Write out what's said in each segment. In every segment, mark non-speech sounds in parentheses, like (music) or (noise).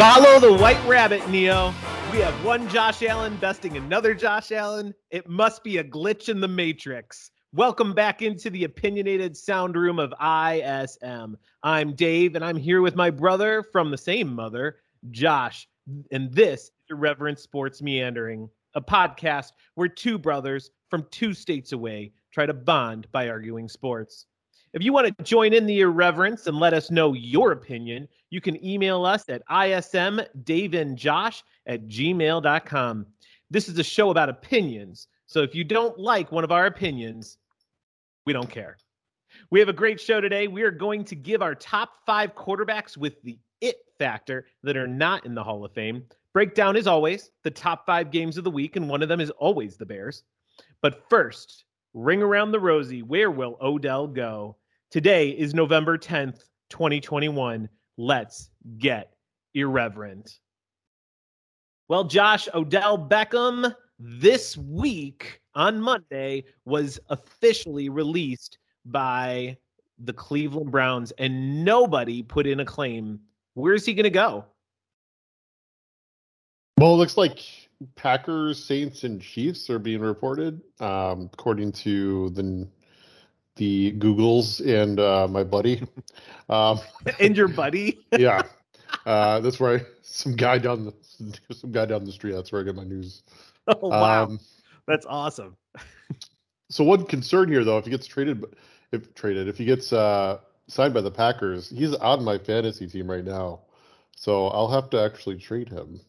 Follow the white rabbit, Neo. We have one Josh Allen besting another Josh Allen. It must be a glitch in the matrix. Welcome back into the opinionated sound room of ISM. I'm Dave, and I'm here with my brother from the same mother, Josh. And this is Irreverent Sports Meandering, a podcast where two brothers from two states away try to bond by arguing sports. If you want to join in the irreverence and let us know your opinion, you can email us at ismdaveandjosh at gmail.com. This is a show about opinions. So if you don't like one of our opinions, we don't care. We have a great show today. We are going to give our top five quarterbacks with the it factor that are not in the Hall of Fame. Breakdown, as always, the top five games of the week, and one of them is always the Bears. But first, ring around the rosy. Where will Odell go? Today is November 10th, 2021. Let's get irreverent. Well, Josh, Odell Beckham this week on Monday was officially released by the Cleveland Browns, and nobody put in a claim. Where is he going to go? Well, it looks like Packers, Saints, and Chiefs are being reported, um, according to the the Googles and uh, my buddy. (laughs) Um, and your buddy? (laughs) yeah, (laughs) uh, that's where I, some guy down the some guy down the street. That's where I get my news. Oh wow, um, that's awesome. so one concern here, though, if he gets traded, if traded, if he gets uh, signed by the Packers, he's on my fantasy team right now. So I'll have to actually trade him.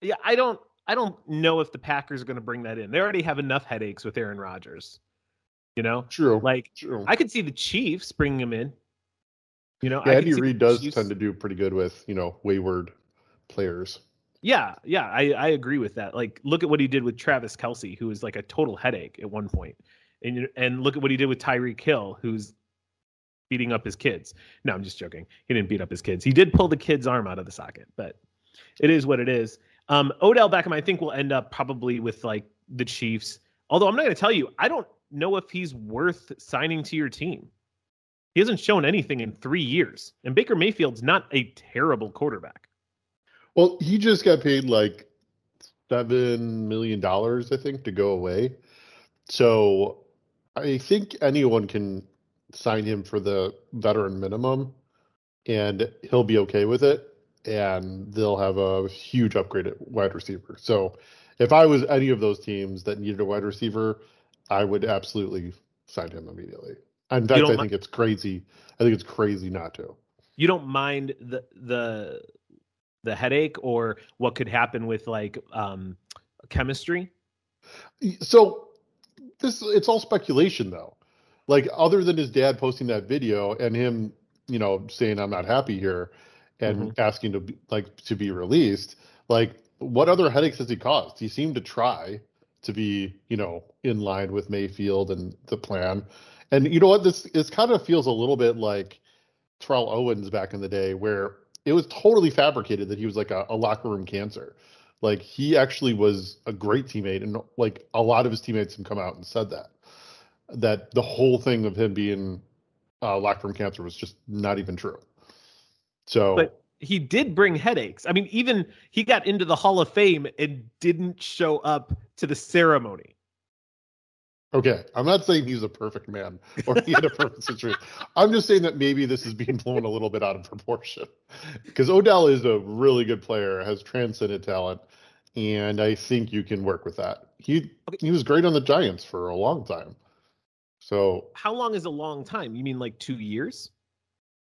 Yeah, I don't. I don't know if the Packers are going to bring that in. They already have enough headaches with Aaron Rodgers. You know, true. Like, true. I could see the Chiefs bringing him in. You know, yeah, Andy Reid does Chiefs... tend to do pretty good with you know wayward players. Yeah, yeah, I, I agree with that. Like, look at what he did with Travis Kelce, who was like a total headache at one point, and and look at what he did with Tyreek Hill, who's beating up his kids. No, I'm just joking. He didn't beat up his kids. He did pull the kid's arm out of the socket, but it is what it is. Um, Odell Beckham, I think, will end up probably with like the Chiefs. Although I'm not going to tell you, I don't know if he's worth signing to your team. He hasn't shown anything in three years, and Baker Mayfield's not a terrible quarterback. Well, he just got paid like seven million dollars, I think, to go away. So I think anyone can sign him for the veteran minimum, and he'll be okay with it. And they'll have a huge upgrade at wide receiver. So if I was any of those teams that needed a wide receiver, I would absolutely sign him immediately. In fact, I think it's crazy. I think it's crazy not to. You don't mind the the the headache or what could happen with like um chemistry? So this it's all speculation though. Like other than his dad posting that video and him, you know, saying I'm not happy here and mm-hmm. asking to be, like to be released, like what other headaches has he caused? He seemed to try to be, you know, in line with Mayfield and the plan. And you know what? This this kind of feels a little bit like Terrell Owens back in the day, where it was totally fabricated that he was like a, a locker room cancer. Like he actually was a great teammate, and like a lot of his teammates have come out and said that that the whole thing of him being uh, locker room cancer was just not even true. So, but he did bring headaches. I mean, even he got into the Hall of Fame and didn't show up to the ceremony. Okay, I'm not saying he's a perfect man or he had a perfect situation. (laughs) I'm just saying that maybe this is being blown a little bit out of proportion because Odell is a really good player, has transcendent talent, and I think you can work with that. He okay. he was great on the Giants for a long time. So how long is a long time? You mean like two years?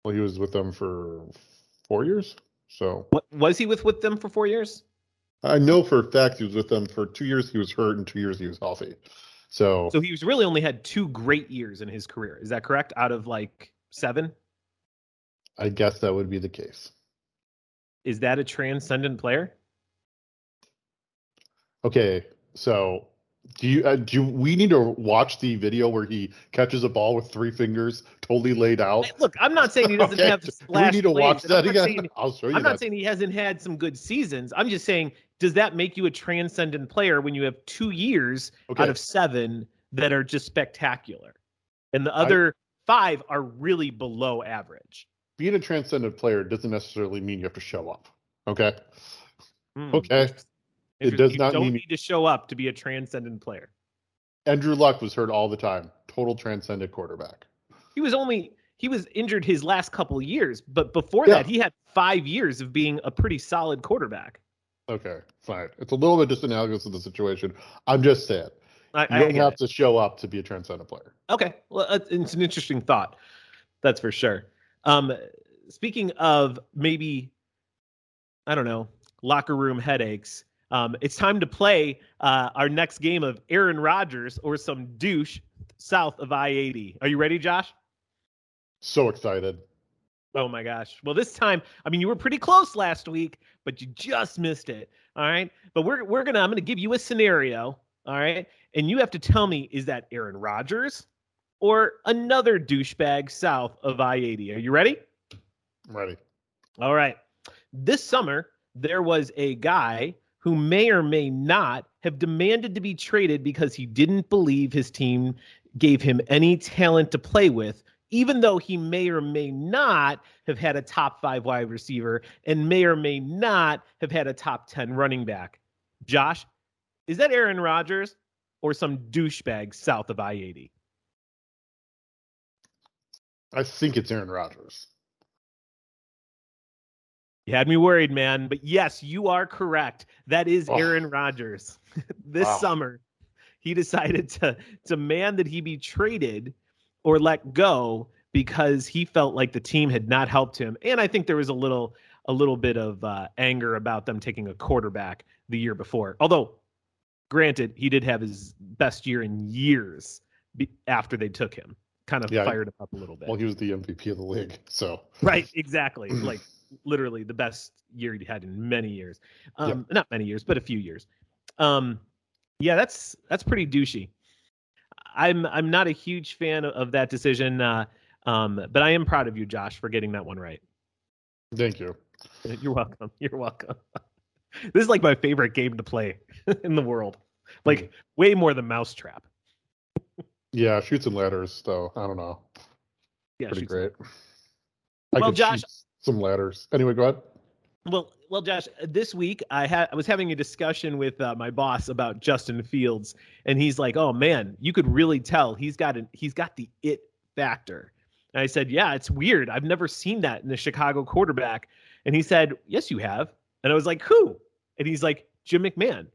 Well, he was with them for four years. So what was he with with them for four years? I know for a fact he was with them for two years. He was hurt, and two years he was healthy. So so he's really only had two great years in his career. Is that correct? Out of like seven? I guess that would be the case. Is that a transcendent player? Okay, so do you uh, do we need to watch the video where he catches a ball with three fingers, totally laid out? Look, I'm not saying he doesn't (laughs) okay. have splash. (laughs) We need to plays. watch that I'm again. Saying, (laughs) I'll show you. I'm that. not saying he hasn't had some good seasons. I'm just saying, does that make you a transcendent player when you have two years okay. out of seven that are just spectacular, and the other I, five are really below average? Being a transcendent player doesn't necessarily mean you have to show up. Okay. Hmm. Okay. It does you not don't mean- need to show up to be a transcendent player. Andrew Luck was hurt all the time. Total transcendent quarterback. He was only he was injured his last couple of years, but before Yeah. that, he had five years of being a pretty solid quarterback. Okay, fine. It's a little bit just analogous to the situation. I'm just saying. I, You don't have it. to show up to be a transcendent player. Okay, well, it's an interesting thought. That's for sure. Um, speaking of maybe, I don't know, locker room headaches. Um, it's time to play uh, our next game of Aaron Rodgers or some douche south of I-80. Are you ready, Josh? So excited. Oh my gosh. Well, this time, I mean, you were pretty close last week, but you just missed it. All right. But we're we're gonna I'm gonna give you a scenario. All right. And you have to tell me is that Aaron Rodgers or another douchebag south of I-80? Are you ready? I'm ready. All right. This summer, there was a guy who may or may not have demanded to be traded because he didn't believe his team gave him any talent to play with, even though he may or may not have had a top five wide receiver and may or may not have had a top 10 running back. Josh, is that Aaron Rodgers or some douchebag south of I 80? I think it's Aaron Rodgers. You had me worried, man. But yes, you are correct. That is Oh. Aaron Rodgers. (laughs) this Wow. summer, he decided to demand that he be traded or let go because he felt like the team had not helped him. And I think there was a little a little bit of uh, anger about them taking a quarterback the year before. Although, granted, he did have his best year in years be- after they took him. Kind of Yeah. fired him up a little bit. Well, he was the MVP of the league. So Right, (laughs) exactly. like literally the best year he had in many years. Um not many years, but a few years. Um yeah, that's that's pretty douchey. I'm I'm not a huge fan of, that decision uh um but I am proud of you Josh for getting that one right. thank you. (laughs) You're welcome. You're welcome. (laughs) this is like my favorite game to play (laughs) in the world. Like way more than Mousetrap. Yeah, Chutes and Ladders, though. I don't know. Yeah, Pretty great. I Well, Josh- shoot some ladders. Anyway, go ahead. Well, well, Josh, this week I had I was having a discussion with uh, my boss about Justin Fields, and he's like, "Oh man, you could really tell he's got an he's got the it factor." And I said, "Yeah, it's weird. I've never seen that in a Chicago quarterback." And he said, "Yes, you have." And I was like, "Who?" And he's like, "Jim McMahon."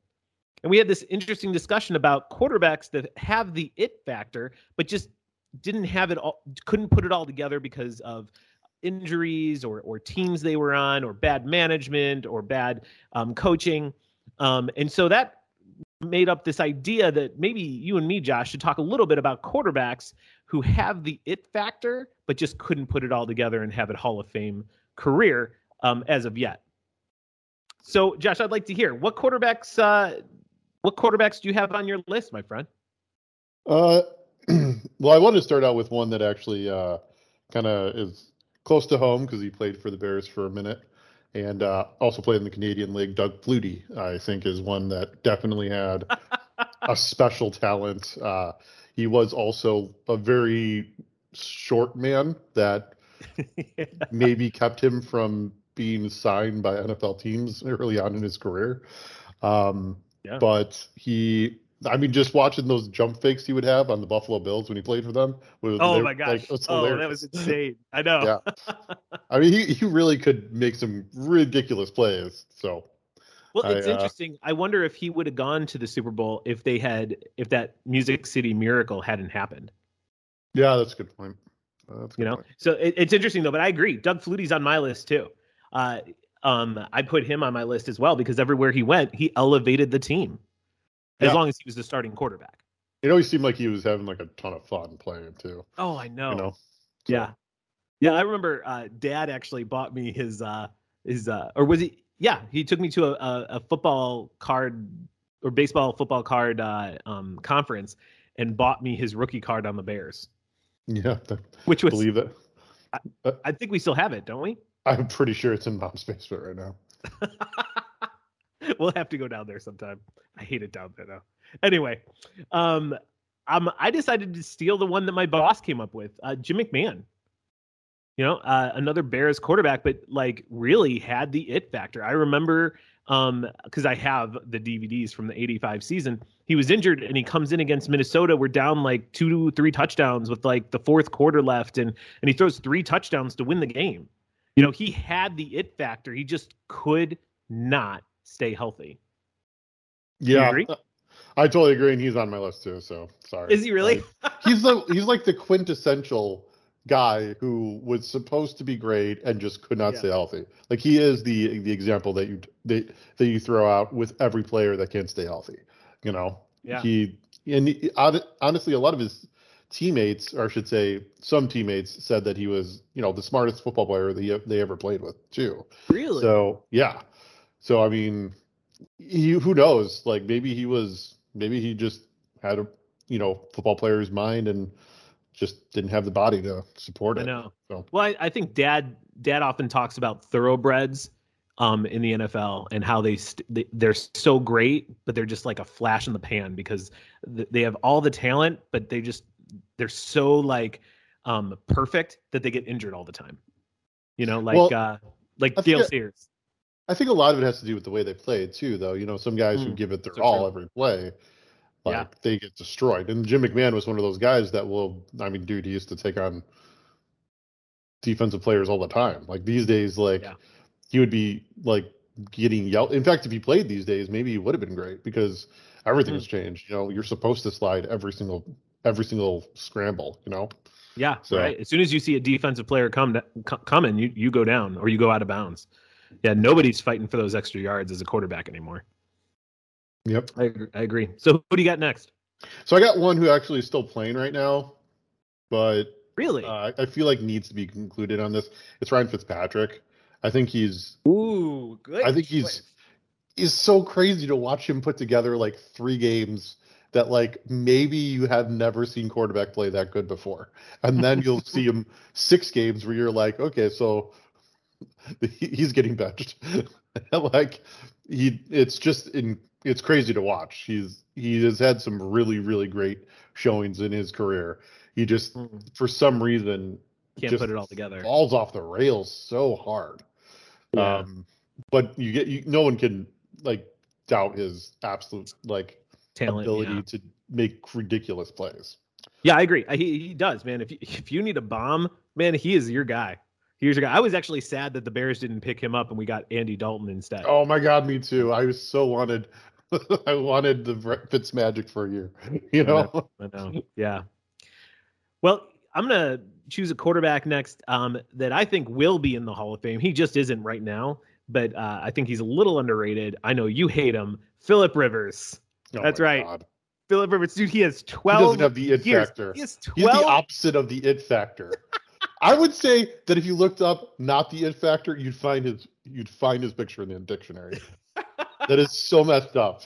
And we had this interesting discussion about quarterbacks that have the it factor, but just didn't have it all, couldn't put it all together because of injuries or or teams they were on or bad management or bad um, coaching. Um, and so that made up this idea that maybe you and me josh should talk a little bit about quarterbacks who have the it factor but just couldn't put it all together and have a hall of fame career um, as of yet. So josh i'd like to hear what quarterbacks uh, what quarterbacks do you have on your list my friend? Uh, (clears throat) well, I wanted to start out with one that actually uh, kind of is close to home because he played for the Bears for a minute and uh, also played in the Canadian League. Doug Flutie, I think, is one that definitely had a (laughs) special talent. Uh, he was also a very short man that (laughs) maybe kept him from being signed by NFL teams early on in his career. Um, Yeah. But he, I mean, just watching those jump fakes he would have on the Buffalo Bills when he played for them. Was, oh my gosh like, was oh that was insane i know Yeah. (laughs) I mean, he, he really could make some ridiculous plays. So, Well, I, it's uh, interesting. I wonder if he would have gone to the Super Bowl if they had if that Music City miracle hadn't happened. yeah, that's a good point. That's a You know, point. so it, it's interesting though. But I agree. Doug Flutie's on my list too. Uh, um, I put him on my list as well because everywhere he went, he elevated the team. As Yeah. long as he was the starting quarterback. It always seemed like he was having like a ton of fun playing too. Oh, I know. You know, Yeah. Yeah, I remember uh, dad actually bought me his uh his uh or was he yeah, he took me to a, a, a football card or baseball football card uh um conference and bought me his rookie card on the Bears. yeah, I Which was believe it. I think we still have it, don't we? I'm pretty sure it's in mom's basement right now. (laughs) (laughs) we'll have to go down there sometime. I hate it down there though. Anyway, um um I decided to steal the one that my boss came up with, uh Jim McMahon. You know, uh, another Bears quarterback, but like really had the it factor. I remember um because I have the DVDs from the 85 season. He was injured and he comes in against Minnesota. We're down like two, to three touchdowns with like the fourth quarter left, and and he throws three touchdowns to win the game. You know, he had the it factor. He just could not stay healthy. Yeah, uh, I totally agree, and he's on my list too. So sorry. Is he really? Like, he's the he's like the quintessential guy who was supposed to be great and just could not yeah. stay healthy. Like he is the the example that you that, that you throw out with every player that can't stay healthy. You know. Yeah. He and he, honestly, a lot of his teammates, or I should say, some teammates said that he was, you know, the smartest football player they they ever played with too. Really? So yeah. So I mean, he, who knows? Like maybe he was, maybe he just had a, you know, football player's mind and just didn't have the body to support it. I know. So. Well, I, I think dad dad often talks about thoroughbreds um, in the NFL and how they, st- they are so great, but they're just like a flash in the pan because th- they have all the talent, but they just they're so like um, perfect that they get injured all the time. You know, like well, uh, like Gale Sayers. I think a lot of it has to do with the way they play too, though. You know, some guys mm, who give it their all true. every play, like yeah. they get destroyed. And Jim McMahon was one of those guys that will. I mean, dude, he used to take on defensive players all the time. Like these days, like yeah. he would be like getting yelled. In fact, if he played these days, maybe he would have been great because everything mm. has changed. You know, you're supposed to slide every single every single scramble. You know. Yeah. So, right. As soon as you see a defensive player come to, coming, you you go down or you go out of bounds. Yeah, nobody's fighting for those extra yards as a quarterback anymore. Yep, I, I agree. So who do you got next? So I got one who actually is still playing right now, but really, uh, I feel like needs to be concluded on this. It's Ryan Fitzpatrick. I think he's ooh good. I think he's is so crazy to watch him put together like three games that like maybe you have never seen quarterback play that good before, and then you'll (laughs) see him six games where you're like, okay, so (laughs) he's getting benched. (laughs) like he, it's just in, it's crazy to watch. He's he has had some really really great showings in his career. He just mm. for some reason can't put it all together. Falls off the rails so hard. Yeah. Um, but you get you, no one can like doubt his absolute like Talent, ability yeah. to make ridiculous plays. Yeah, I agree. He he does, man. If you, if you need a bomb, man, he is your guy. Here's your guy. I was actually sad that the Bears didn't pick him up and we got Andy Dalton instead. Oh my God, me too. I was so wanted. (laughs) I wanted the Fitz magic for a year. (laughs) You know. I know. I know. Yeah. Well, I'm gonna choose a quarterback next um, that I think will be in the Hall of Fame. He just isn't right now, but uh, I think he's a little underrated. I know you hate him, Philip Rivers. Oh That's right. God. Philip Rivers, dude, he has 12. He doesn't have the it years. factor. He has 12. He's the opposite of the it factor. (laughs) I would say that if you looked up not the it factor, you'd find his you'd find his picture in the dictionary. (laughs) that is so messed up.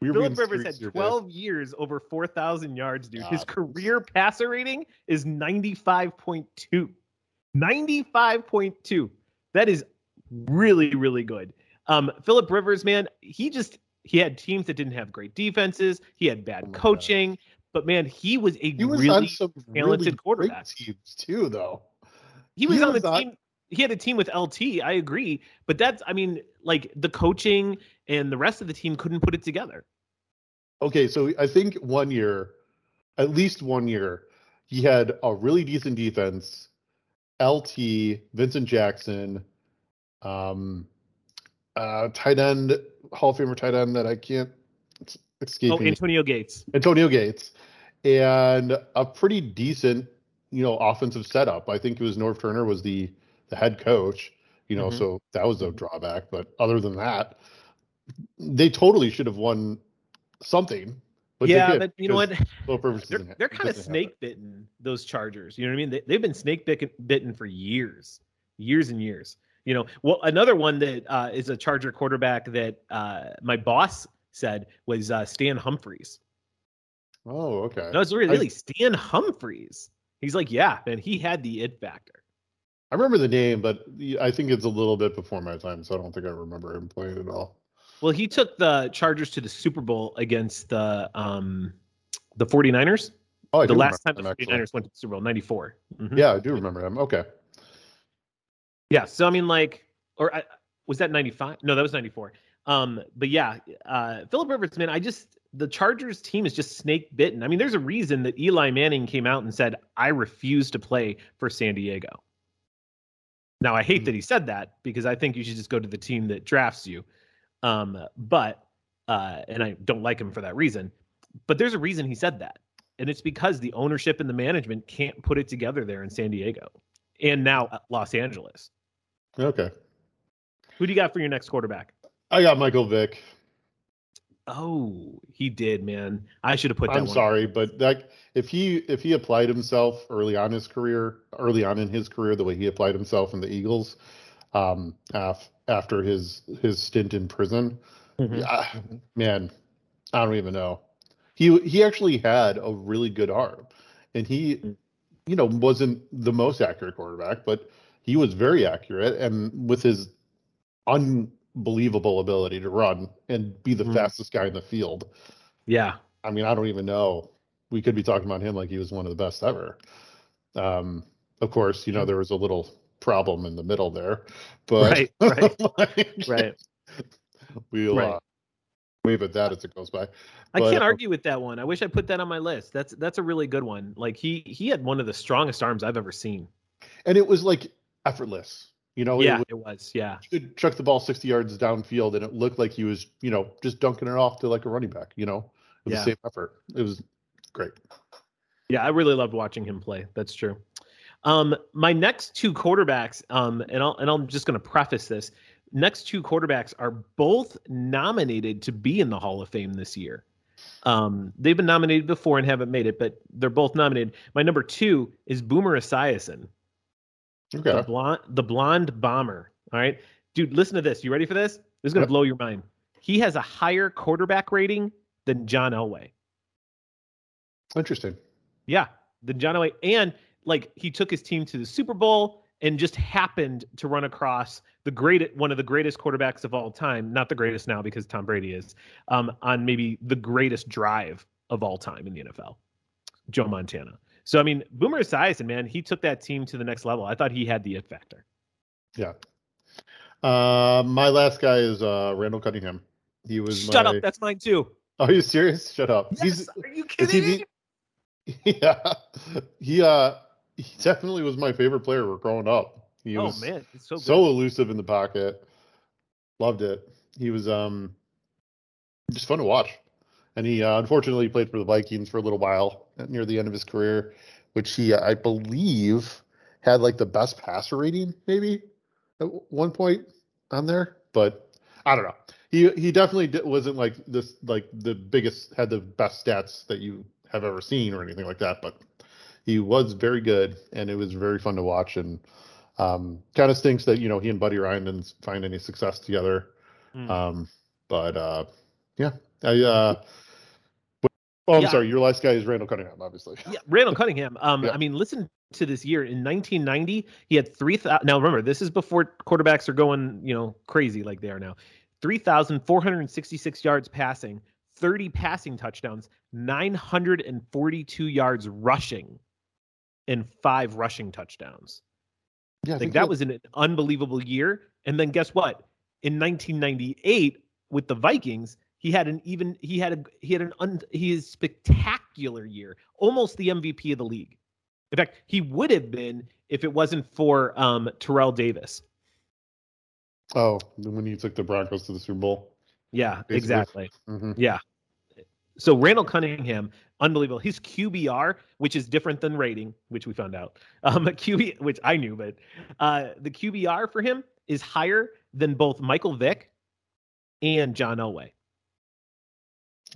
We Philip Rivers had 12 day. years over 4,000 yards, dude. God. His career passer rating is 95.2. 95.2. That is really, really good. Um, Philip Rivers, man, he just he had teams that didn't have great defenses. He had bad oh coaching. God. But man, he was a he was really talented really quarterback. Teams too, though. He was, he on was the on... team. He had a team with LT. I agree, but that's I mean, like the coaching and the rest of the team couldn't put it together. Okay, so I think one year, at least one year, he had a really decent defense. LT, Vincent Jackson, um, uh, tight end, Hall of Famer tight end that I can't escape. Oh, Antonio Gates. Antonio Gates, and a pretty decent, you know, offensive setup. I think it was Norv Turner was the the head coach. You know, mm-hmm. so that was a drawback. But other than that, they totally should have won something. But yeah, but you know what? They're, they're kind of snake bitten. Those Chargers. You know what I mean? They, they've been snake bitten for years, years and years. You know, well, another one that uh, is a Charger quarterback that uh, my boss said was uh, Stan Humphries. Oh, okay. No, it's really, really I, Stan Humphries. He's like, yeah, man, he had the it factor. I remember the name, but I think it's a little bit before my time, so I don't think I remember him playing at all. Well, he took the Chargers to the Super Bowl against the um the 49ers. Oh, I the last time the 49ers actually. went to the Super Bowl, 94. Mm-hmm. Yeah, I do remember him. Okay. Yeah. So I mean, like, or I, was that 95? No, that was 94. Um, but yeah, uh, Philip Rivers, man, I just the Chargers team is just snake bitten. I mean, there's a reason that Eli Manning came out and said, "I refuse to play for San Diego." Now, I hate mm-hmm. that he said that because I think you should just go to the team that drafts you. Um, but uh, and I don't like him for that reason. But there's a reason he said that, and it's because the ownership and the management can't put it together there in San Diego, and now Los Angeles. Okay. Who do you got for your next quarterback? I got Michael Vick. Oh, he did, man. I should have put that. I'm sorry, but like if he if he applied himself early on his career, early on in his career, the way he applied himself in the Eagles, um, af, after his his stint in prison, mm-hmm. yeah, man, I don't even know. He he actually had a really good arm, and he, mm. you know, wasn't the most accurate quarterback, but he was very accurate, and with his un unbelievable ability to run and be the mm. fastest guy in the field. Yeah. I mean, I don't even know. We could be talking about him like he was one of the best ever. Um, of course, you know, there was a little problem in the middle there, but right, (laughs) right, like, right. (laughs) We'll right. Uh, wave at that as it goes by. I can't uh, argue with that one. I wish I put that on my list. That's that's a really good one. Like he he had one of the strongest arms I've ever seen. And it was like effortless. You know, yeah, it was, it was yeah. He could chuck the ball 60 yards downfield, and it looked like he was, you know, just dunking it off to like a running back. You know, with yeah. the same effort. It was great. Yeah, I really loved watching him play. That's true. Um, my next two quarterbacks, um, and I'll and I'm just going to preface this. Next two quarterbacks are both nominated to be in the Hall of Fame this year. Um, they've been nominated before and haven't made it, but they're both nominated. My number two is Boomer Esiason. Okay. The blonde, the blonde bomber. All right, dude, listen to this. You ready for this? This is gonna yep. blow your mind. He has a higher quarterback rating than John Elway. Interesting. Yeah, than John Elway, and like he took his team to the Super Bowl and just happened to run across the great one of the greatest quarterbacks of all time, not the greatest now because Tom Brady is, um, on maybe the greatest drive of all time in the NFL, Joe Montana. So I mean, Boomer Esiason, man, he took that team to the next level. I thought he had the it factor. Yeah. Uh, my last guy is uh, Randall Cunningham. He was. Shut my... up. That's mine too. Are you serious? Shut up. Yes. He's, Are you kidding? He, (laughs) yeah. He uh he definitely was my favorite player growing up. He oh, was man, so good. so elusive in the pocket. Loved it. He was um just fun to watch and he uh, unfortunately played for the Vikings for a little while near the end of his career, which he, I believe, had like the best passer rating maybe at one point on there. But I don't know. He he definitely wasn't like this like the biggest had the best stats that you have ever seen or anything like that. But he was very good, and it was very fun to watch. And um, kind of stinks that you know he and Buddy Ryan didn't find any success together. Mm. Um, but uh, yeah, I uh, Oh, I'm yeah. sorry. Your last guy is Randall Cunningham, obviously. Yeah, Randall (laughs) Cunningham. Um, yeah. I mean, listen to this year. In 1990, he had three. thousand. now remember, this is before quarterbacks are going, you know, crazy like they are now. Three thousand four hundred sixty-six yards passing, 30 passing touchdowns, 942 yards rushing, and five rushing touchdowns. Yeah, like that was an unbelievable year. And then guess what? In 1998, with the Vikings, he had an even he had a he had an un, his spectacular year, almost the MVP of the league. In fact, he would have been if it wasn't for um, Terrell Davis. Oh, when he took the Broncos to the Super Bowl. Yeah, basically. exactly. Mm-hmm. Yeah. So Randall Cunningham, unbelievable. His QBR, which is different than rating, which we found out. Um, (laughs) QB, which I knew, but uh, the QBR for him is higher than both Michael Vick and John Elway.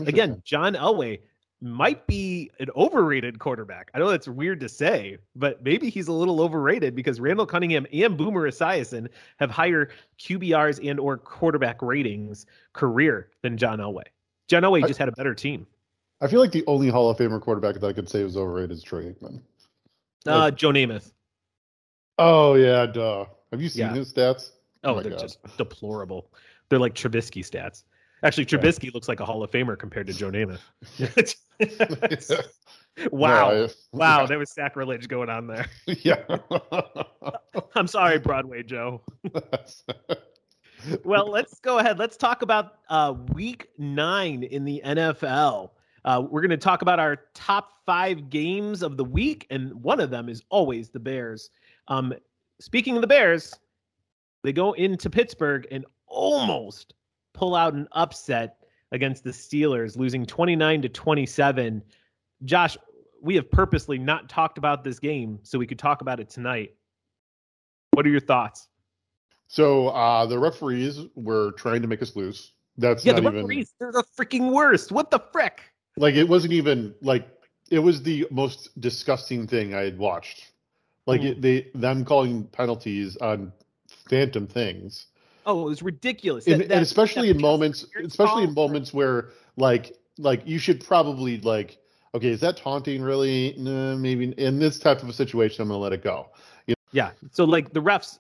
Again, John Elway might be an overrated quarterback. I know that's weird to say, but maybe he's a little overrated because Randall Cunningham and Boomer Esiason have higher QBRs and or quarterback ratings career than John Elway. John Elway I, just had a better team. I feel like the only Hall of Famer quarterback that I could say was overrated is Troy Aikman. Uh, like, Joe Namath. Oh yeah, duh. Have you seen yeah. his stats? Oh, oh they're God. just deplorable. They're like Trubisky stats. Actually, Trubisky looks like a Hall of Famer compared to Joe Namath. (laughs) (laughs) Wow. No, I- wow, yeah. there was sacrilege going on there. (laughs) yeah. I'm sorry, Broadway Joe. well, let's go ahead. Let's talk about uh, week nine in the NFL. Uh, we're going to talk about our top five games of the week, and one of them is always the Bears. Um, speaking of the Bears, they go into Pittsburgh and almost pull out an upset against the Steelers, losing 29 to 27. Josh, we have purposely not talked about this game so we could talk about it tonight. What are your thoughts? so uh, the referees were trying to make us lose. That's Yeah, not the even referees, they're the freaking worst. What the frick? like it wasn't even like it was the most disgusting thing I had watched. Like Mhm. it, they them calling penalties on phantom things. Oh, it was ridiculous. and, That- and especially that in moments especially in moments where like like you should probably like okay is that taunting really no maybe in this type of a situation i'm gonna let it go You know? Yeah. So like the refs,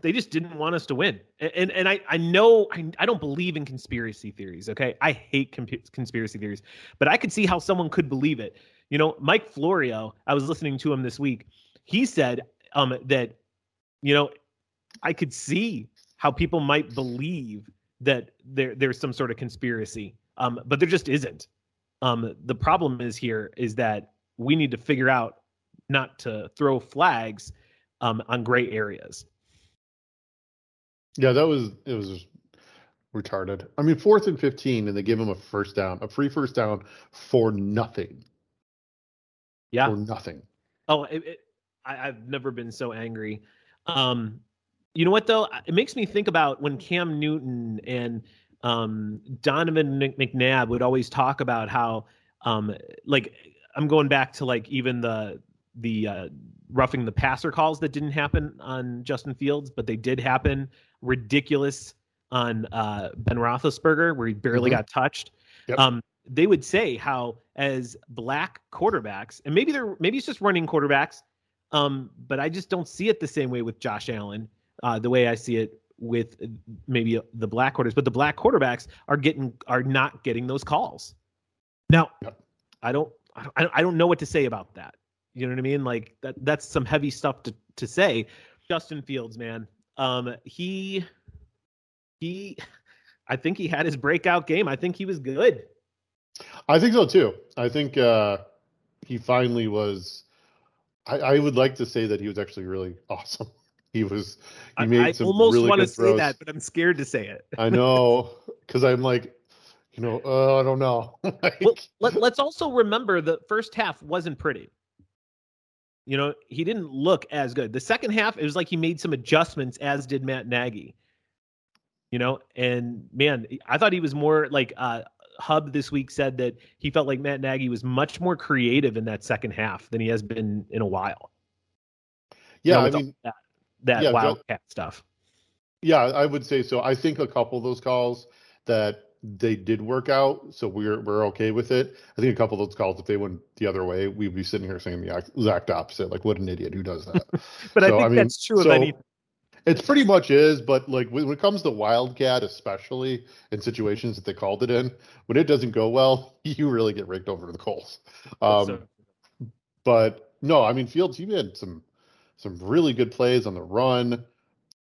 they just didn't want us to win. And and, and I I know I, I don't believe in conspiracy theories. Okay, I hate comp- conspiracy theories, but I could see how someone could believe it. You know, Mike Florio. I was listening to him this week. He said um that you know I could see how people might believe that there there's some sort of conspiracy. Um, but there just isn't. Um, the problem is here is that we need to figure out not to throw flags um, on gray areas. yeah that was it was retarded i mean fourth and 15 and they give him a first down a free first down for nothing Yeah. for nothing Oh, it, it, I, I've never been so angry. Um, you know what though? It makes me think about when Cam Newton and um, Donovan McNabb would always talk about how, um, like, I'm going back to like even the the uh, roughing the passer calls that didn't happen on Justin Fields, but they did happen. Ridiculous on uh, Ben Roethlisberger, where he barely Mhm. got touched. Yep. Um, they would say how as black quarterbacks, and maybe they're maybe it's just running quarterbacks, um, but I just don't see it the same way with Josh Allen, uh, the way I see it with maybe the black quarters, But the black quarterbacks are getting are not getting those calls. Now, Yep. I don't I don't I don't know what to say about that. You know what I mean? Like that that's some heavy stuff to to say. Justin Fields, man, um, he he, I think he had his breakout game. I think he was good. i think so too i think uh he finally was I, I would like to say that he was actually really (laughs) awesome (laughs) he was he I, made I some almost really want to say that, but I'm scared to say it. I know, because I'm like, you know, uh, I don't know. (laughs) Like, Well, let, let's also remember the first half wasn't pretty. You know, he didn't look as good. The second half, it was like he made some adjustments, as did Matt Nagy. You know, and man, I thought he was more like uh, Hub this week said that he felt like Matt Nagy was much more creative in that second half than he has been in a while. You yeah, know, I mean, that, yeah, wildcat stuff. yeah, I would say so. I think a couple of those calls that they did work out, so we're we're okay with it. I think a couple of those calls, if they went the other way, we'd be sitting here saying the exact- opposite. Like, what an idiot! Who does that? (laughs) But I think I mean, that's true so- of any. It's pretty much is, but like when, when it comes to Wildcat, especially in situations that they called it in, when it doesn't go well, (laughs) you really get raked over to the coals. Um, so- but no, I mean Fields, he had some some really good plays on the run.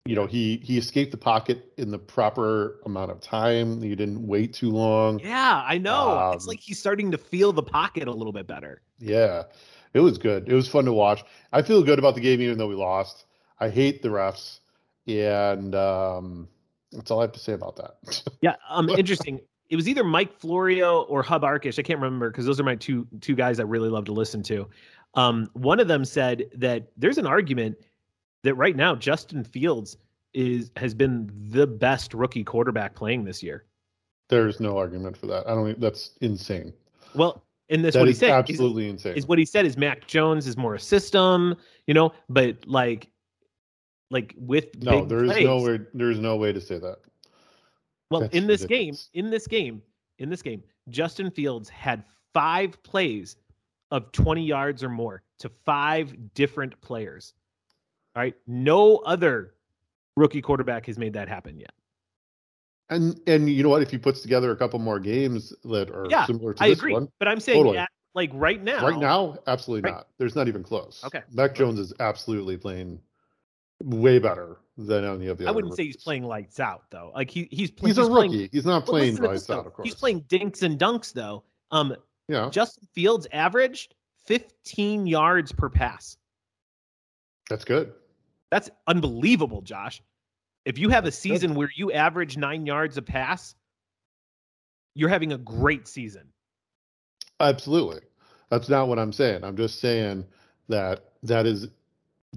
You know, he he escaped the pocket in the proper amount of time. He didn't wait too long. Yeah, I know. it's Um, like he's starting to feel the pocket a little bit better. Yeah, it was good. It was fun to watch. I feel good about the game, even though we lost. I hate the refs, and um, that's all I have to say about that. (laughs) Yeah, um, interesting. It was either Mike Florio or Hub Arkush. I can't remember because those are my two two guys I really love to listen to. Um, one of them said that there's an argument that right now Justin Fields is has been the best rookie quarterback playing this year. There's no argument for that. I don't. think- That's insane. Well, and that's That what he is said. Absolutely insane. is what he said is Mac Jones is more a system, you know, but like like with no, there is plays, no way. There's no way to say that. Well, That's in this ridiculous. game, in this game, in this game, Justin Fields had five plays of 20 yards or more to five different players. All right. No other rookie quarterback has made that happen yet. And and you know what? If he puts together a couple more games that are Yeah, similar to I this agree. one, But I'm saying Totally. at, Like right now. Right now, absolutely Right- not. There's not even close. Okay. Mac Jones is absolutely playing way better than any of the I wouldn't say he's playing lights out though. Like he he's playing. He's a playing- rookie. he's not playing lights though. out, of course. He's playing dinks and dunks though. Um, Yeah, Justin Fields averaged 15 yards per pass. that's good. That's unbelievable, Josh. If you have a season where you average nine yards a pass, you're having a great season. Absolutely. That's not what I'm saying. I'm just saying that that is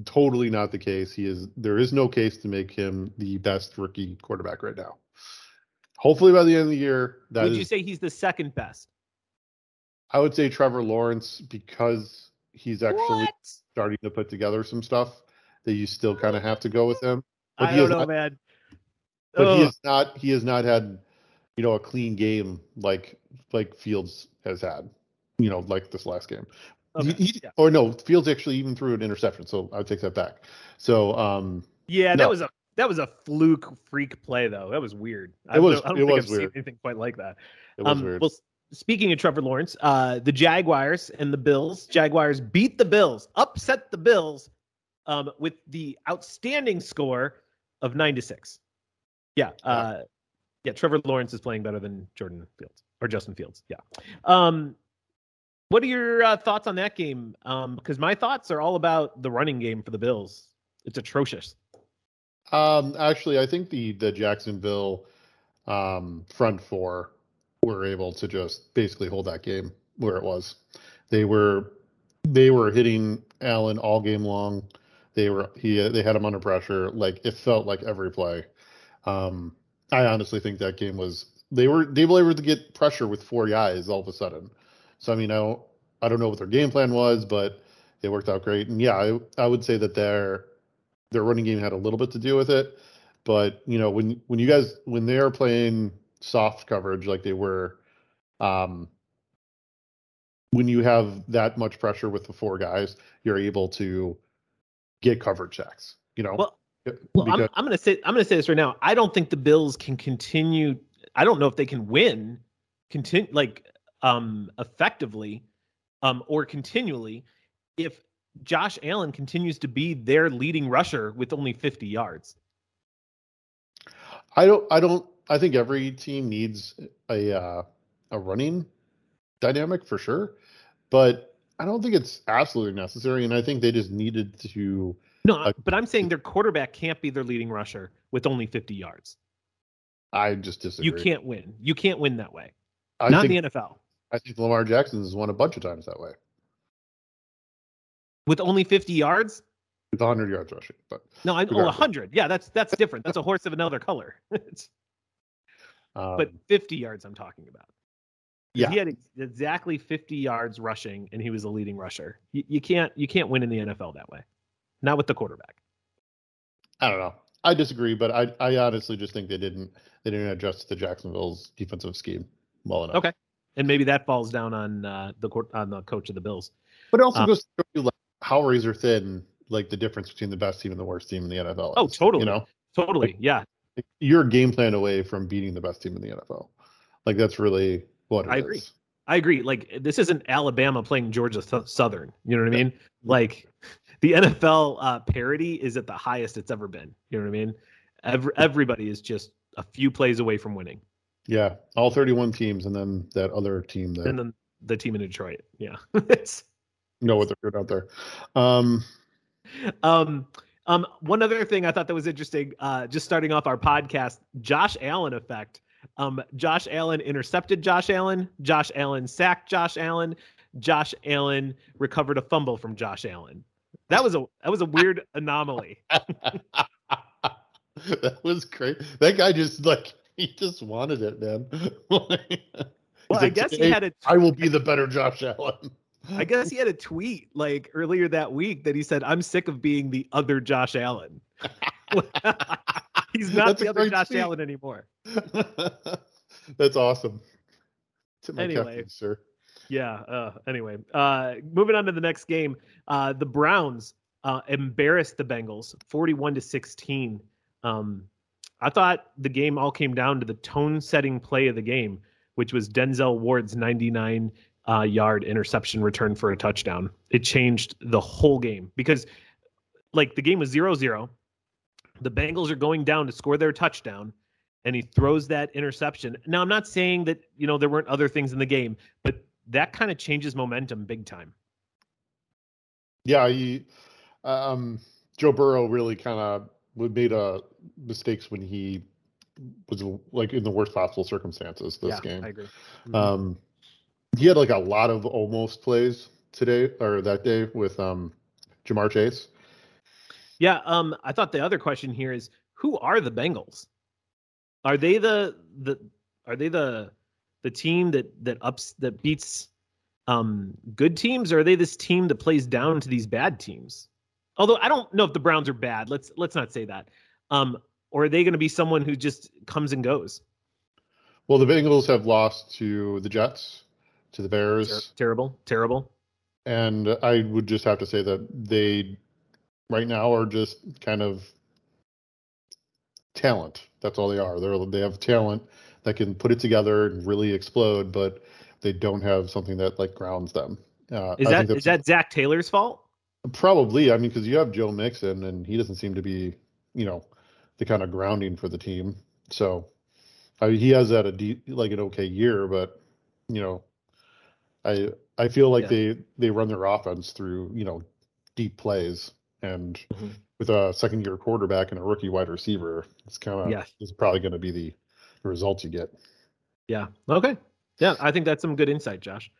totally not the case. He is there is no case to make him the best rookie quarterback right now. Hopefully by the end of the year, that Would is you say he's the second best? I would say Trevor Lawrence because he's actually What? starting to put together some stuff that you still kind of have to go with him. But I don't know, not- man. But he has not he has not had you know a clean game like like Fields has had. You know, like this last game. Okay, He- he- yeah. Or no, Fields actually even threw an interception, so I would take that back. So um Yeah, No. that was a that was a fluke freak play though. That was weird. I It was- don't, I don't it think was I've seen weird. anything quite like that. it was um, weird. Well, speaking of Trevor Lawrence, uh, the Jaguars and the Bills. Jaguars beat the Bills, upset the Bills, um, with the outstanding score of nine to six. Yeah, uh, yeah. Trevor Lawrence is playing better than Jordan Fields or Justin Fields. Yeah. Um, what are your uh, thoughts on that game? Um, because my thoughts are all about the running game for the Bills. It's atrocious. Um, actually, I think the the Jacksonville um, front four were able to just basically hold that game where it was. They were they were hitting Allen all game long. They were he they had him under pressure. Like it felt like every play. Um, I honestly think that game was they were they were able to get pressure with four guys all of a sudden. So I mean I don't I don't know what their game plan was, but it worked out great. And yeah, I I would say that their their running game had a little bit to do with it. But you know when when you guys when they are playing soft coverage like they were, um, when you have that much pressure with the four guys, you're able to get coverage checks. You know, Well, Well, I'm, I'm gonna say I'm gonna say this right now. I don't think the Bills can continue. I don't know if they can win, continue like um effectively, um or continually, if Josh Allen continues to be their leading rusher with only 50 yards. I don't. I don't. I think every team needs a uh, a running dynamic for sure, but I don't think it's absolutely necessary. And I think they just needed to. No, Uh, but I'm saying their quarterback can't be their leading rusher with only 50 yards. I just disagree. You can't win. You can't win that way. I Not think. in the NFL I think Lamar Jackson has won a bunch of times that way with only 50 yards. with 100 yards rushing. But No, I oh 100. Yeah, that's that's different. That's a horse of another color. (laughs) Um, but 50 yards I'm talking about. yeah, He had ex- exactly 50 yards rushing and he was a leading rusher. You, you can't you can't win in the NFL that way. Not with the quarterback. I don't know. I disagree, but I I honestly just think they didn't they didn't adjust to Jacksonville's defensive scheme well enough. Okay. And maybe that falls down on uh, the court on the coach of the Bills. But it also Um, goes to show you like how razor thin like the difference between the best team and the worst team in the NFL. Oh, totally. You know, Totally. Yeah. You're game plan away from beating the best team in the NFL. Like that's really what I is. agree. I agree. Like this isn't Alabama playing Georgia Southern. You know what I mean? Like the NFL uh, parity is at the highest it's ever been. You know what I mean? Every, everybody is just a few plays away from winning. Yeah, all 31 teams, and then that other team that And then the team in Detroit. Yeah. it's (laughs) know what they're doing out there. Um, um um one other thing I thought that was interesting, uh just starting off our podcast, Josh Allen effect. Um Josh Allen intercepted Josh Allen, Josh Allen sacked Josh Allen, Josh Allen recovered a fumble from Josh Allen. That was a that was a weird (laughs) anomaly. (laughs) that was great. That guy just like he just wanted it, man. (laughs) Well, He's I like, guess he "Today, had a I will be the better Josh Allen. I guess he had a tweet like earlier that week that he said, "I'm sick of being the other Josh Allen." (laughs) He's (laughs) not That's the other Josh tweet. Allen anymore. (laughs) That's awesome. Tip my cap Anyway. you, sir. Yeah. Uh, anyway, uh, moving on to the next game. Uh, the Browns uh, embarrassed the Bengals, forty-one to sixteen. Um, I thought the game all came down to the tone-setting play of the game, which was Denzel Ward's ninety-nine uh, yard interception return for a touchdown. It changed the whole game because, like, the game was 0 0. The Bengals are going down to score their touchdown, and he throws that interception. Now, I'm not saying that, you know, there weren't other things in the game, but that kind of changes momentum big time. Yeah, he, um, Joe Burrow really kind of made uh, mistakes when he was like in the worst possible circumstances this yeah, game. I agree. Mm-hmm. Um, he had like a lot of almost plays today or that day with um, Ja'Marr Chase. Yeah, um, I thought the other question here is who are the Bengals? Are they the the are they the the team that that ups that beats um good teams or are they this team that plays down to these bad teams? Although I don't know if the Browns are bad. Let's let's not say that. Um or are they going to be someone who just comes and goes? Well, the Bengals have lost to the Jets, to the Bears. Ter- terrible, terrible. And I would just have to say that they right now are just kind of talent. That's all they are. They're they have talent that can put it together and really explode, but they don't have something that like grounds them. Uh, is that is that Zac Taylor's fault? Probably. I mean, because you have Joe Mixon, and he doesn't seem to be, you know, the kind of grounding for the team. So I mean, he has had a like an okay year, but you know, I I feel like yeah. they they run their offense through you know deep plays, and mm-hmm. with a second year quarterback and a rookie wide receiver, it's kind of yeah. it's probably going to be the, the results you get. Yeah. Okay. Yeah, I think that's some good insight, Josh.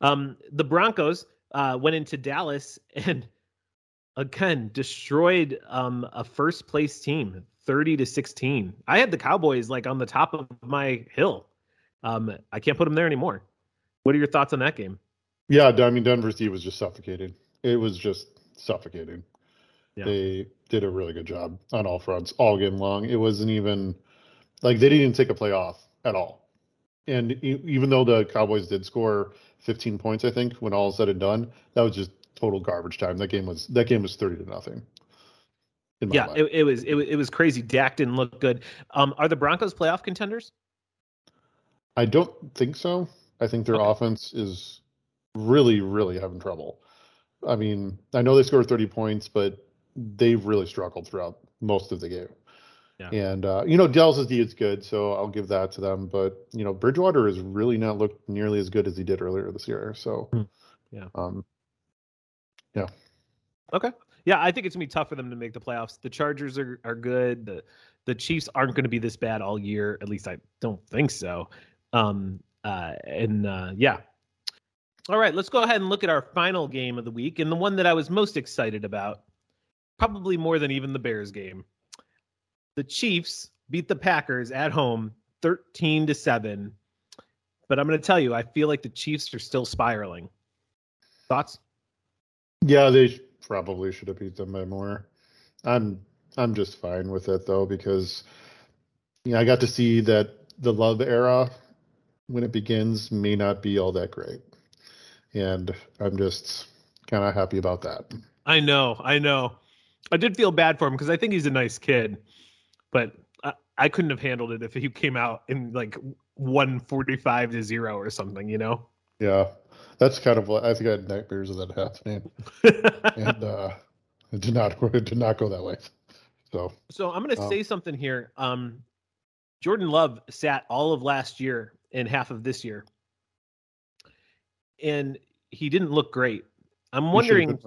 Um, the Broncos uh, went into Dallas (laughs) and again destroyed um, a first place team 30 to 16. I had the Cowboys like on the top of my hill. Um, I can't put them there anymore. What are your thoughts on that game? Yeah, I mean Denver's D was just suffocating. It was just suffocating. Yeah. They did a really good job on all fronts all game long. It wasn't even like they didn't even take a play off at all. And even though the Cowboys did score 15 points, I think when all is said and done, that was just total garbage time. That game was that game was 30 to nothing yeah, it, it, was it was it was crazy. Dak didn't look good. Um, are the Broncos playoff contenders? I don't think so. I think their okay. offense is really, really having trouble. I mean, I know they scored 30 points, but they've really struggled throughout most of the game. Yeah. And uh, you know, Dell's D is good, so I'll give that to them. But you know, Bridgewater has really not looked nearly as good as he did earlier this year. So, hmm. yeah, um, yeah. Okay yeah, I think it's gonna be tough for them to make the playoffs. The Chargers are are good. The the Chiefs aren't going to be this bad all year. At least I don't think so. Um, uh, and uh, yeah. All right, let's go ahead and look at our final game of the week and the one that I was most excited about, probably more than even the Bears game. The Chiefs beat the Packers at home 13 to 7. But I'm going to tell you, I feel like the Chiefs are still spiraling. Thoughts? Yeah, they probably should have beat them by more. I'm I'm just fine with it though because you know I got to see that the love era when it begins may not be all that great, and I'm just kind of happy about that. I know, I know. I did feel bad for him because I think he's a nice kid, but I, I couldn't have handled it if he came out in like 145 to zero or something, you know? Yeah that's kind of what I think I had nightmares of that happening, (laughs) and uh, it did not it did not go that way. So, so I'm going to um, say something here. Um, Jordan Love sat all of last year and half of this year, and he didn't look great. I'm wondering.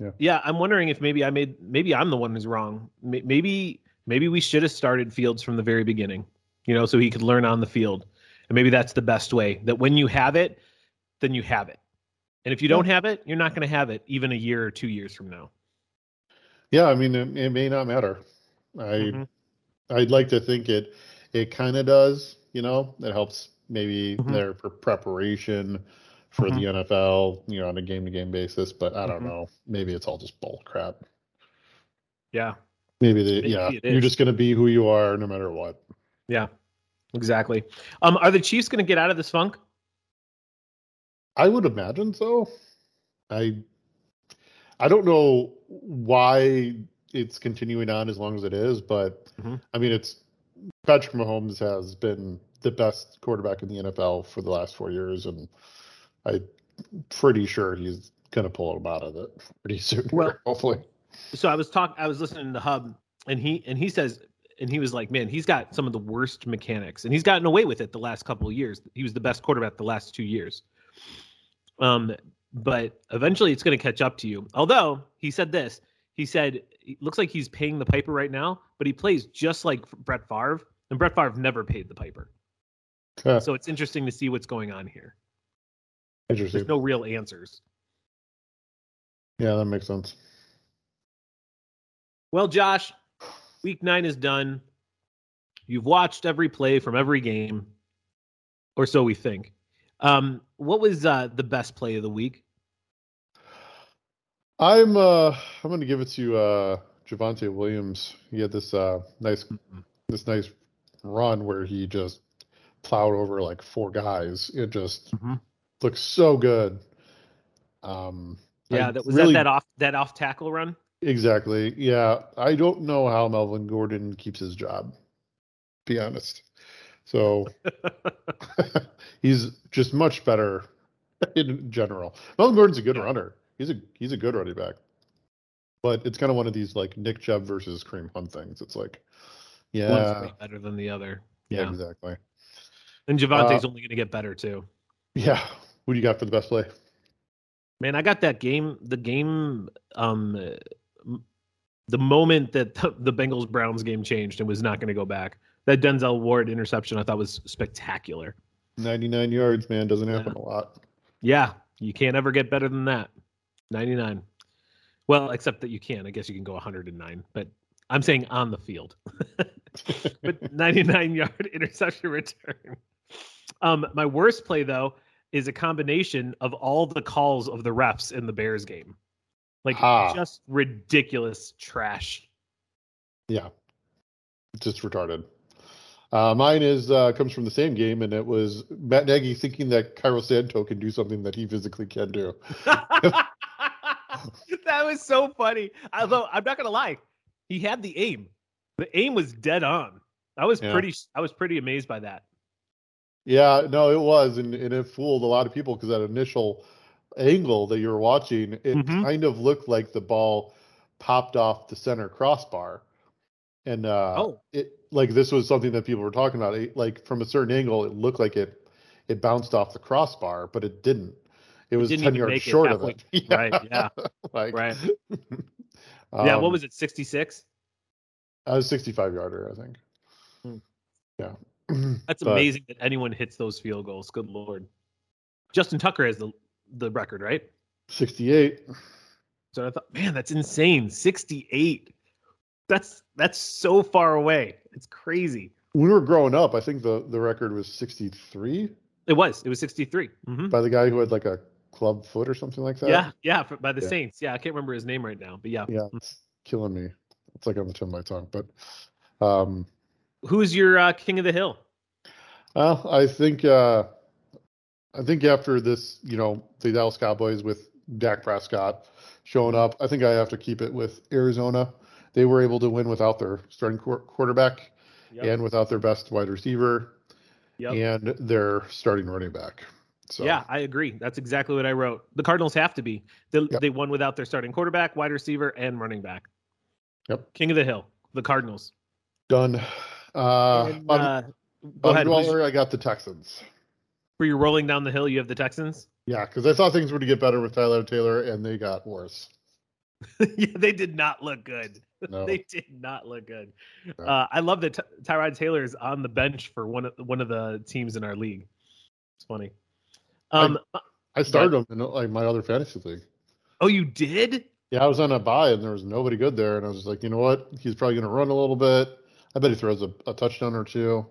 Yeah. yeah, I'm wondering if maybe I made maybe I'm the one who's wrong. Maybe maybe we should have started Fields from the very beginning, you know, so he could learn on the field. And maybe that's the best way. That when you have it, then you have it. And if you don't have it, you're not going to have it even a year or two years from now. Yeah, I mean, it, it may not matter. I mm-hmm. I'd like to think it it kind of does. You know, it helps maybe mm-hmm. there for preparation for mm-hmm. the NFL. You know, on a game to game basis. But I don't mm-hmm. know. Maybe it's all just bull crap. Yeah. Maybe they, maybe yeah, you're just going to be who you are no matter what. Yeah, exactly. Um, are the Chiefs going to get out of this funk? I would imagine so. I I don't know why it's continuing on as long as it is, but mm-hmm. I mean it's Patrick Mahomes has been the best quarterback in the NFL for the last four years, and I'm pretty sure he's gonna pull him out of it pretty soon. Well- hopefully. So I was talking. I was listening to Hub and he and he says and he was like, Man, he's got some of the worst mechanics and he's gotten away with it the last couple of years. He was the best quarterback the last two years. Um, but eventually it's gonna catch up to you. Although he said this, he said it looks like he's paying the piper right now, but he plays just like Brett Favre, and Brett Favre never paid the piper. Huh, So it's interesting to see what's going on here. interesting. There's no real answers. yeah, that makes sense. Well, Josh, week nine is done. You've watched every play from every game, or so we think. Um, what was uh, the best play of the week? I'm uh I'm gonna give it to uh Javonte Williams. He had this uh nice this nice run where he just plowed over like four guys. It just Mhm. looks so good. Um Yeah, I that was really- that that off that off tackle run. Exactly. Yeah. I don't know how Melvin Gordon keeps his job. Be honest. So (laughs) (laughs) he's just much better (laughs) in general. Melvin Gordon's a good Yeah. runner. He's a he's a good running back. But it's kind of one of these like Nick Chubb versus Kareem Hunt things. It's like, One's yeah, better than the other. yeah, Yeah, exactly. And Javonte's Uh, only going to get better too. Yeah. Who do you got for the best play? Man, I got that game. The game. Um, the moment that the, Bengals Browns game changed and was not going to go back. That Denzel Ward interception I thought was spectacular. 99 yards, man. Doesn't happen a lot. Yeah, you can't ever get better than that. 99. Well, except that you can. I guess you can go 109, but I'm saying on the field. (laughs) but (laughs) 99 yard (laughs) interception return. Um, my worst play though is a combination of all the calls of the refs in the Bears game. Like Ah. just ridiculous trash. Yeah. Just retarded. Uh, mine is uh, comes from the same game, and it was Matt Nagy thinking that Cairo Santo can do something that he physically can do. (laughs) that was so funny. Although I'm not gonna lie, he had the aim. The aim was dead on. I was Yeah. pretty. I was pretty amazed by that. Yeah, no, it was, and, and it fooled a lot of people because that initial angle that you were watching, it Mhm. kind of looked like the ball popped off the center crossbar, and uh, Oh. it like this was something that people were talking about. It, like from a certain angle, it looked like it it bounced off the crossbar, but it didn't. It was didn't ten yards it short of it. (laughs) Right, yeah. like, Right. (laughs) yeah. What um, was it? 66. I was sixty-five yarder, I think. Hmm. Yeah, (clears throat) That's but- amazing that anyone hits those field goals. Good lord. Justin Tucker has the the record, right? Sixty-eight. So I thought, man, that's insane. 68. That's that's so far away. It's crazy. When we were growing up, I think the the record was sixty-three. It was. It was 63. hmm by the guy who had like a club foot or something like that. Yeah, yeah, for, by the Yeah. Saints. Yeah, I can't remember his name right now, but yeah. Yeah, it's killing me. It's like on the tip of my tongue. But um Who's your uh, king of the hill? well, I think uh I think after this, you know, the Dallas Cowboys with Dak Prescott showing up, I think I have to keep it with Arizona. They were able to win without their starting quar- quarterback Yep. and without their best wide receiver Yep. and their starting running back. So Yeah, I agree. That's exactly what I wrote. The Cardinals have to be. They, Yep. they won without their starting quarterback, wide receiver, and running back. Yep. King of the hill, the Cardinals. done. Uh, And, bottom- uh, go bottom dweller, I got the Texans. Were you rolling down the hill? You have the Texans. Yeah, because I thought things were to get better with Tyrod Taylor, and they got worse. (laughs) yeah, they did not look good. (laughs) No, They did not look good. No. Uh, I love that Ty- Tyrod Taylor is on the bench for one of one of the teams in our league. It's funny. Um. I started him in like my other fantasy league. oh, you did? Yeah, I was on a bye, and there was nobody good there, and I was like, you know what? He's probably going to run a little bit. I bet he throws a, a touchdown or two.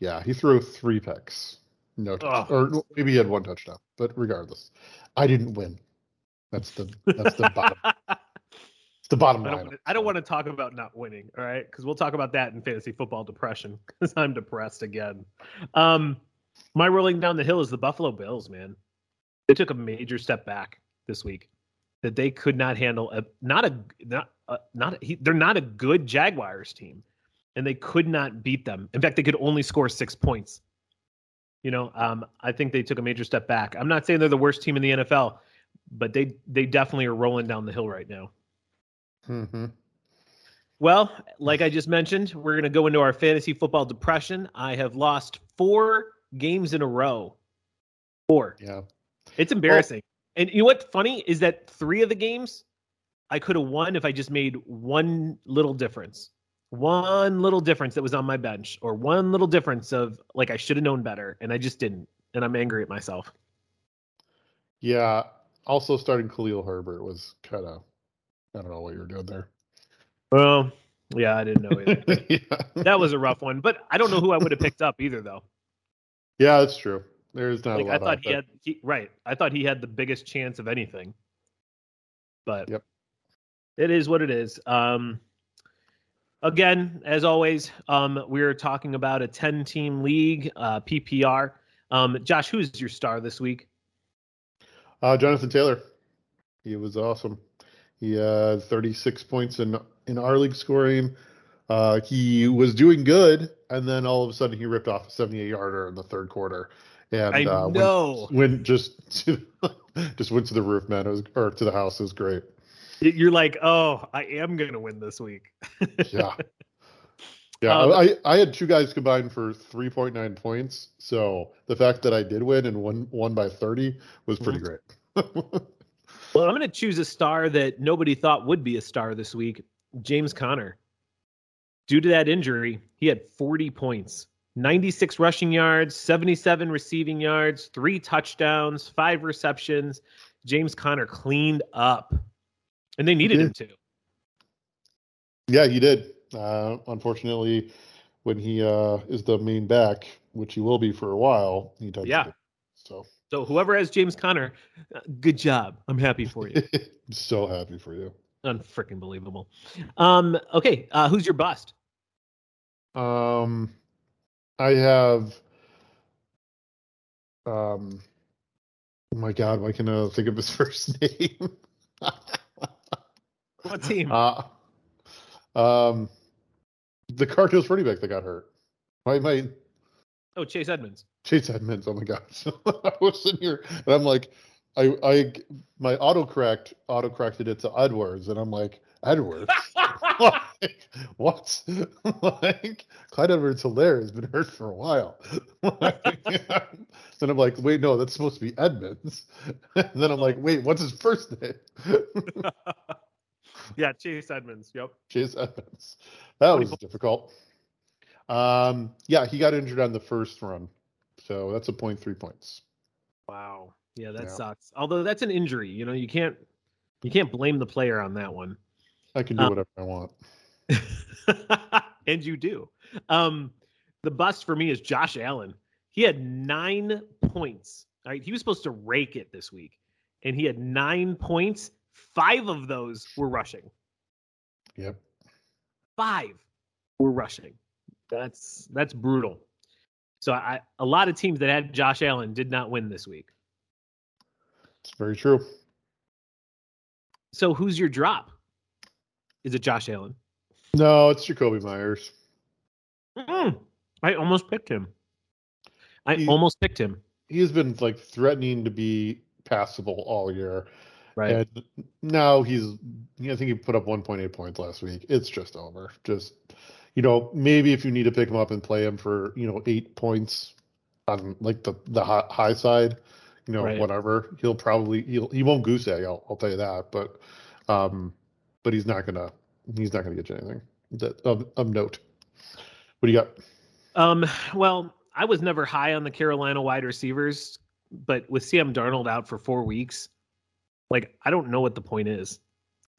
Yeah, he threw three picks, no, touch- or maybe he had one touchdown. But regardless, I didn't win. That's the that's the bottom. (laughs) It's the bottom I don't. line. Wanna, I don't want to talk about not winning. All right, because we'll talk about that in fantasy football depression. (laughs) Because I'm depressed again. Um, my rolling down the hill is the Buffalo Bills. Man, they took a major step back this week. That they could not handle a not a not a, not a, he, they're not a good Jaguars team, and they could not beat them. In fact, they could only score six points. You know, um, I think they took a major step back. I'm not saying they're the worst team in the NFL, but they they definitely are rolling down the hill right now. Mm-hmm. Well, like I just mentioned, we're going to go into our fantasy football depression. I have lost four games in a row. Four. Yeah. It's embarrassing. Well, and you know what's funny is that three of the games I could have won if I just made one little difference. One little difference that was on my bench, or one little difference of like I should have known better, and I just didn't. And I'm angry at myself. Yeah. Also, starting Khalil Herbert was kind of, I don't know what you were doing there. Well, yeah, I didn't know (laughs) either. yeah. That was a rough one, but I don't know who I would have picked up either, though. Yeah, that's true. There's not like, a lot. I thought he had he, right. I thought he had the biggest chance of anything, but yep. it is what it is. Um, again, as always, um, we're talking about a 10 team league, uh, PPR. Um, Josh, who's your star this week? Uh, Jonathan Taylor. He was awesome. He had 36 points in in our league scoring. Uh, he was doing good, and then all of a sudden he ripped off a 78 yarder in the third quarter. And I uh, know. Went, went just (laughs) to, just went to the roof, man. It was or to the house. It was great. You're like, oh, I am gonna win this week. (laughs) yeah. Yeah, um, I, I had two guys combined for 3.9 points. So the fact that I did win and won won by 30 was pretty mm-hmm. great. (laughs) well, I'm going to choose a star that nobody thought would be a star this week, James Conner. Due to that injury, he had 40 points, 96 rushing yards, 77 receiving yards, three touchdowns, five receptions. James Conner cleaned up, and they needed him to. Yeah, he did. Uh, unfortunately, when he uh, is the main back, which he will be for a while, he does. Yeah. So. So whoever has James Conner, uh, good job. I'm happy for you. (laughs) so happy for you. Unfreaking believable. Um, okay, uh, who's your bust? Um, I have. Um, oh my God, why can't I think of his (laughs) first name? What team? Uh, um, the Cardinals running back that got hurt. My my. Oh, Chase Edmonds. Chase Edmonds. Oh my gosh! (laughs) I was sitting here and I'm like, I I my autocorrect auto corrected it to Edwards, and I'm like, Edwards. (laughs) like, what? (laughs) like Clyde Edwards Helaire has been hurt for a while. then I'm like, wait, no, that's supposed to be Edmonds. and then I'm like, wait, what's his first name? (laughs) yeah, Chase Edmonds. Yep. Chase Edmonds. That was difficult. Um, yeah, he got injured on the first run, so that's a point three points. Wow. Yeah, that yeah. sucks. Although that's an injury, you know, you can't you can't blame the player on that one. I can do um, whatever I want. (laughs) and you do. Um, the bust for me is Josh Allen. He had nine points. All right, he was supposed to rake it this week, and he had nine points. Five of those were rushing. Yep. Five were rushing. That's that's brutal. So I a lot of teams that had Josh Allen did not win this week. It's very true. So who's your drop? Is it Josh Allen? No, it's Jakobi Meyers. Mm, I almost picked him. I he, almost picked him. He has been like threatening to be passable all year. Right. And now he's I think he put up 1.8 points last week. It's just over. Just you know, maybe if you need to pick him up and play him for, you know, 8 points on like the the high side, you know, right. whatever. He'll probably he'll he won't goose egg. I'll, I'll tell you that. But um, but he's not gonna he's not gonna get you anything that of, of note. What do you got? Um, well, I was never high on the Carolina wide receivers, but with Sam Darnold out for four weeks, like I don't know what the point is.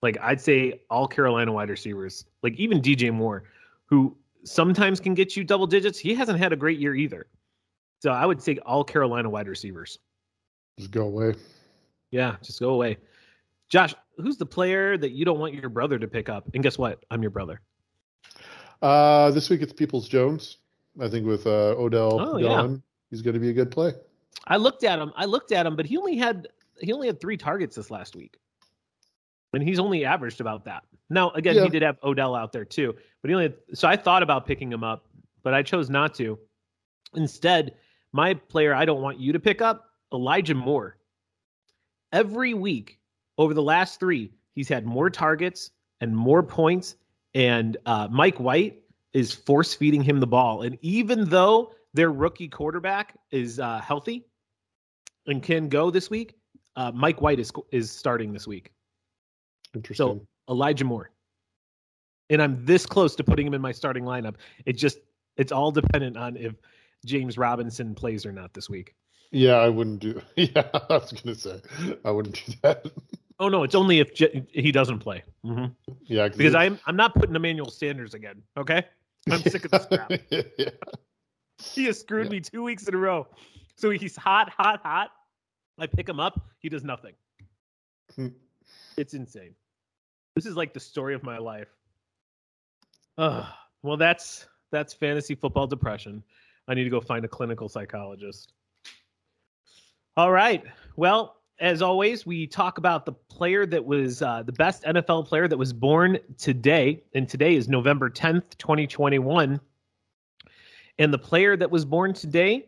Like I'd say all Carolina wide receivers, like even DJ Moore, who sometimes can get you double digits, he hasn't had a great year either. So I would say all Carolina wide receivers. Just go away. Yeah, just go away. Josh, who's the player that you don't want your brother to pick up? And guess what? I'm your brother. Uh, this week it's Peoples Jones. I think with uh, Odell oh, gone, yeah. he's going to be a good play. I looked at him. I looked at him, but he only had he only had three targets this last week, and he's only averaged about that. Now, again, yeah. he did have Odell out there too, but he only had, so I thought about picking him up, but I chose not to. Instead, My player I don't want you to pick up, Elijah Moore. Every week over the last three, he's had more targets and more points. And uh, Mike White is force feeding him the ball. And even though their rookie quarterback is uh, healthy and can go this week, uh, Mike White is is starting this week. Interesting. So Elijah Moore, and I'm this close to putting him in my starting lineup. It just it's all dependent on if James Robinson plays or not this week. Yeah, I wouldn't do. (laughs) Yeah, I was gonna say I wouldn't do that. Oh no, it's only if J- he doesn't play. Mm-hmm. Yeah, because I'm I'm not putting Emmanuel Sanders again. Okay, I'm sick of this (laughs) crap. yeah. He has screwed yeah. me two weeks in a row. So he's hot, hot, hot. I pick him up. He does nothing. Hmm. it's insane. This is like the story of my life. Uh, well, that's that's fantasy football depression. I need to go find a clinical psychologist. All right. Well, as always, we talk about the player that was uh, the best NFL player that was born today, and today is November 10th, 2021. And the player that was born today,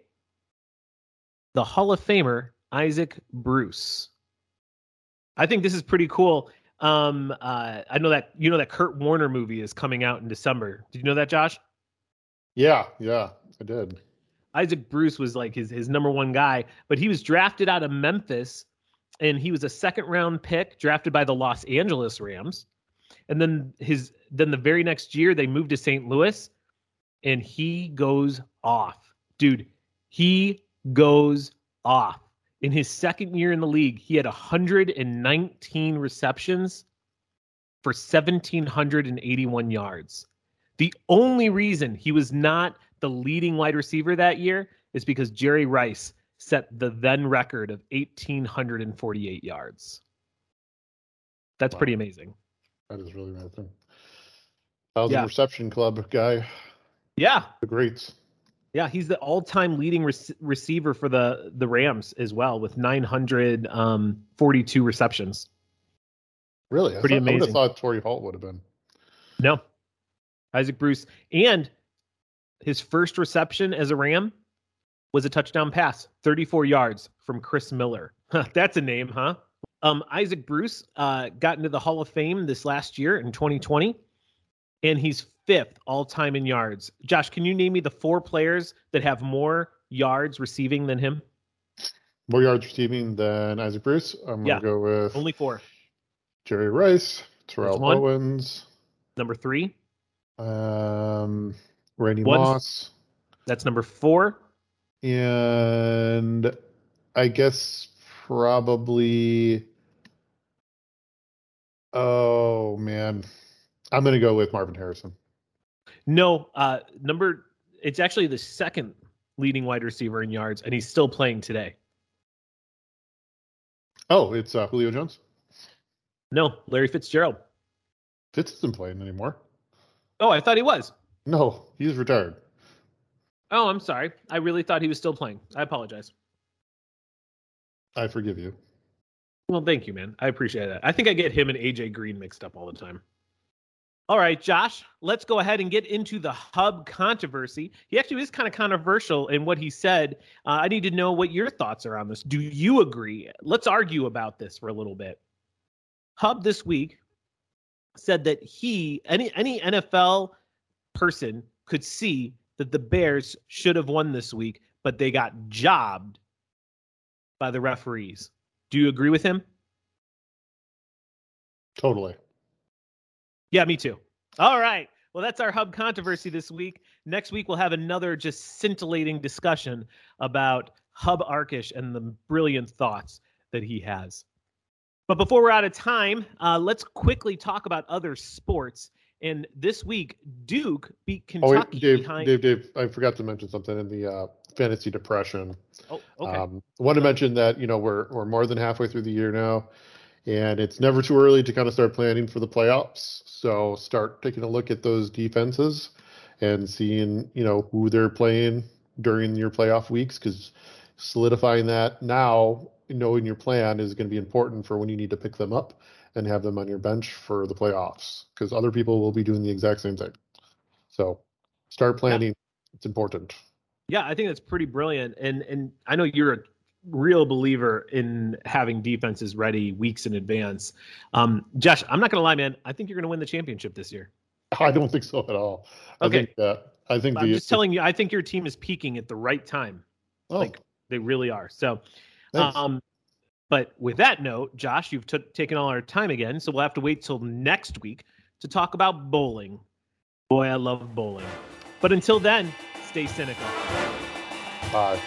the Hall of Famer, Isaac Bruce. I think this is pretty cool. Um, uh, I know that you know that Kurt Warner movie is coming out in December. Did you know that, Josh? Yeah, yeah, I did. Isaac Bruce was like his his number one guy, but he was drafted out of Memphis and he was a second round pick drafted by the Los Angeles Rams. And then his then the very next year they moved to St. Louis and he goes off. Dude, he goes off. In his second year in the league, he had 119 receptions for 1781 yards. The only reason he was not the leading wide receiver that year is because Jerry Rice set the then record of 1,848 yards. That's wow. pretty amazing. That is really amazing. Thousand yeah. reception club guy. Yeah. The greats. Yeah, he's the all-time leading re- receiver for the the Rams as well, with 942 um, receptions. Really, pretty I thought, amazing. I would have thought Torry Holt would have been. No, Isaac Bruce, and his first reception as a Ram was a touchdown pass, 34 yards from Chris Miller. That's a name, huh? Um, Isaac Bruce uh, got into the Hall of Fame this last year in 2020, and he's fifth all time in yards. Josh, can you name me the four players that have more yards receiving than him? More yards receiving than Isaac Bruce? I'm going to go with only four Jerry Rice, Terrell Owens. Number three. Um, Randy Moss. That's number four and I guess probably. Oh man, I'm gonna go with Marvin Harrison. No, uh, number it's actually the second leading wide receiver in yards, and he's still playing today. Oh, it's uh, Julio Jones. No, Larry Fitzgerald. Fitz isn't playing anymore. Oh, I thought he was. No, he's retired. Oh, I'm sorry. I really thought he was still playing. I apologize. I forgive you. Well, thank you, man. I appreciate that. I think I get him and AJ Green mixed up all the time. All right, Josh, let's go ahead and get into the hub controversy. He actually is kind of controversial in what he said. Uh, I need to know what your thoughts are on this. Do you agree? Let's argue about this for a little bit. Hub this week said that he, any any NFL person could see that the Bears should have won this week, but they got jobbed by the referees. Do you agree with him? Totally. Yeah, me too. All right. Well, that's our hub controversy this week. Next week, we'll have another just scintillating discussion about Hub Arkush and the brilliant thoughts that he has. But before we're out of time, uh, let's quickly talk about other sports. And this week, Duke beat Kentucky. Oh, wait, Dave, behind... Dave, Dave, I forgot to mention something in the uh, fantasy depression. Oh, okay. Um, I want to mention that you know we're we're more than halfway through the year now, and it's never too early to kind of start planning for the playoffs. So start taking a look at those defenses and seeing you know who they're playing during your playoff weeks because solidifying that now, knowing your plan is going to be important for when you need to pick them up and have them on your bench for the playoffs because other people will be doing the exact same thing. So start planning. Yeah. It's important. Yeah, I think that's pretty brilliant. And and I know you're a real believer in having defenses ready weeks in advance. Um, Josh, I'm not going to lie, man. I think you're going to win the championship this year. (laughs) I don't think so at all. I Okay. think that I think the I'm the, just telling you, I think your team is peaking at the right time. oh, like, They really are. So, thanks. um, but with that note, Josh, you've took taken all our time again, so we'll have to wait till next week to talk about bowling. Boy, I love bowling. But until then, stay cynical. bye.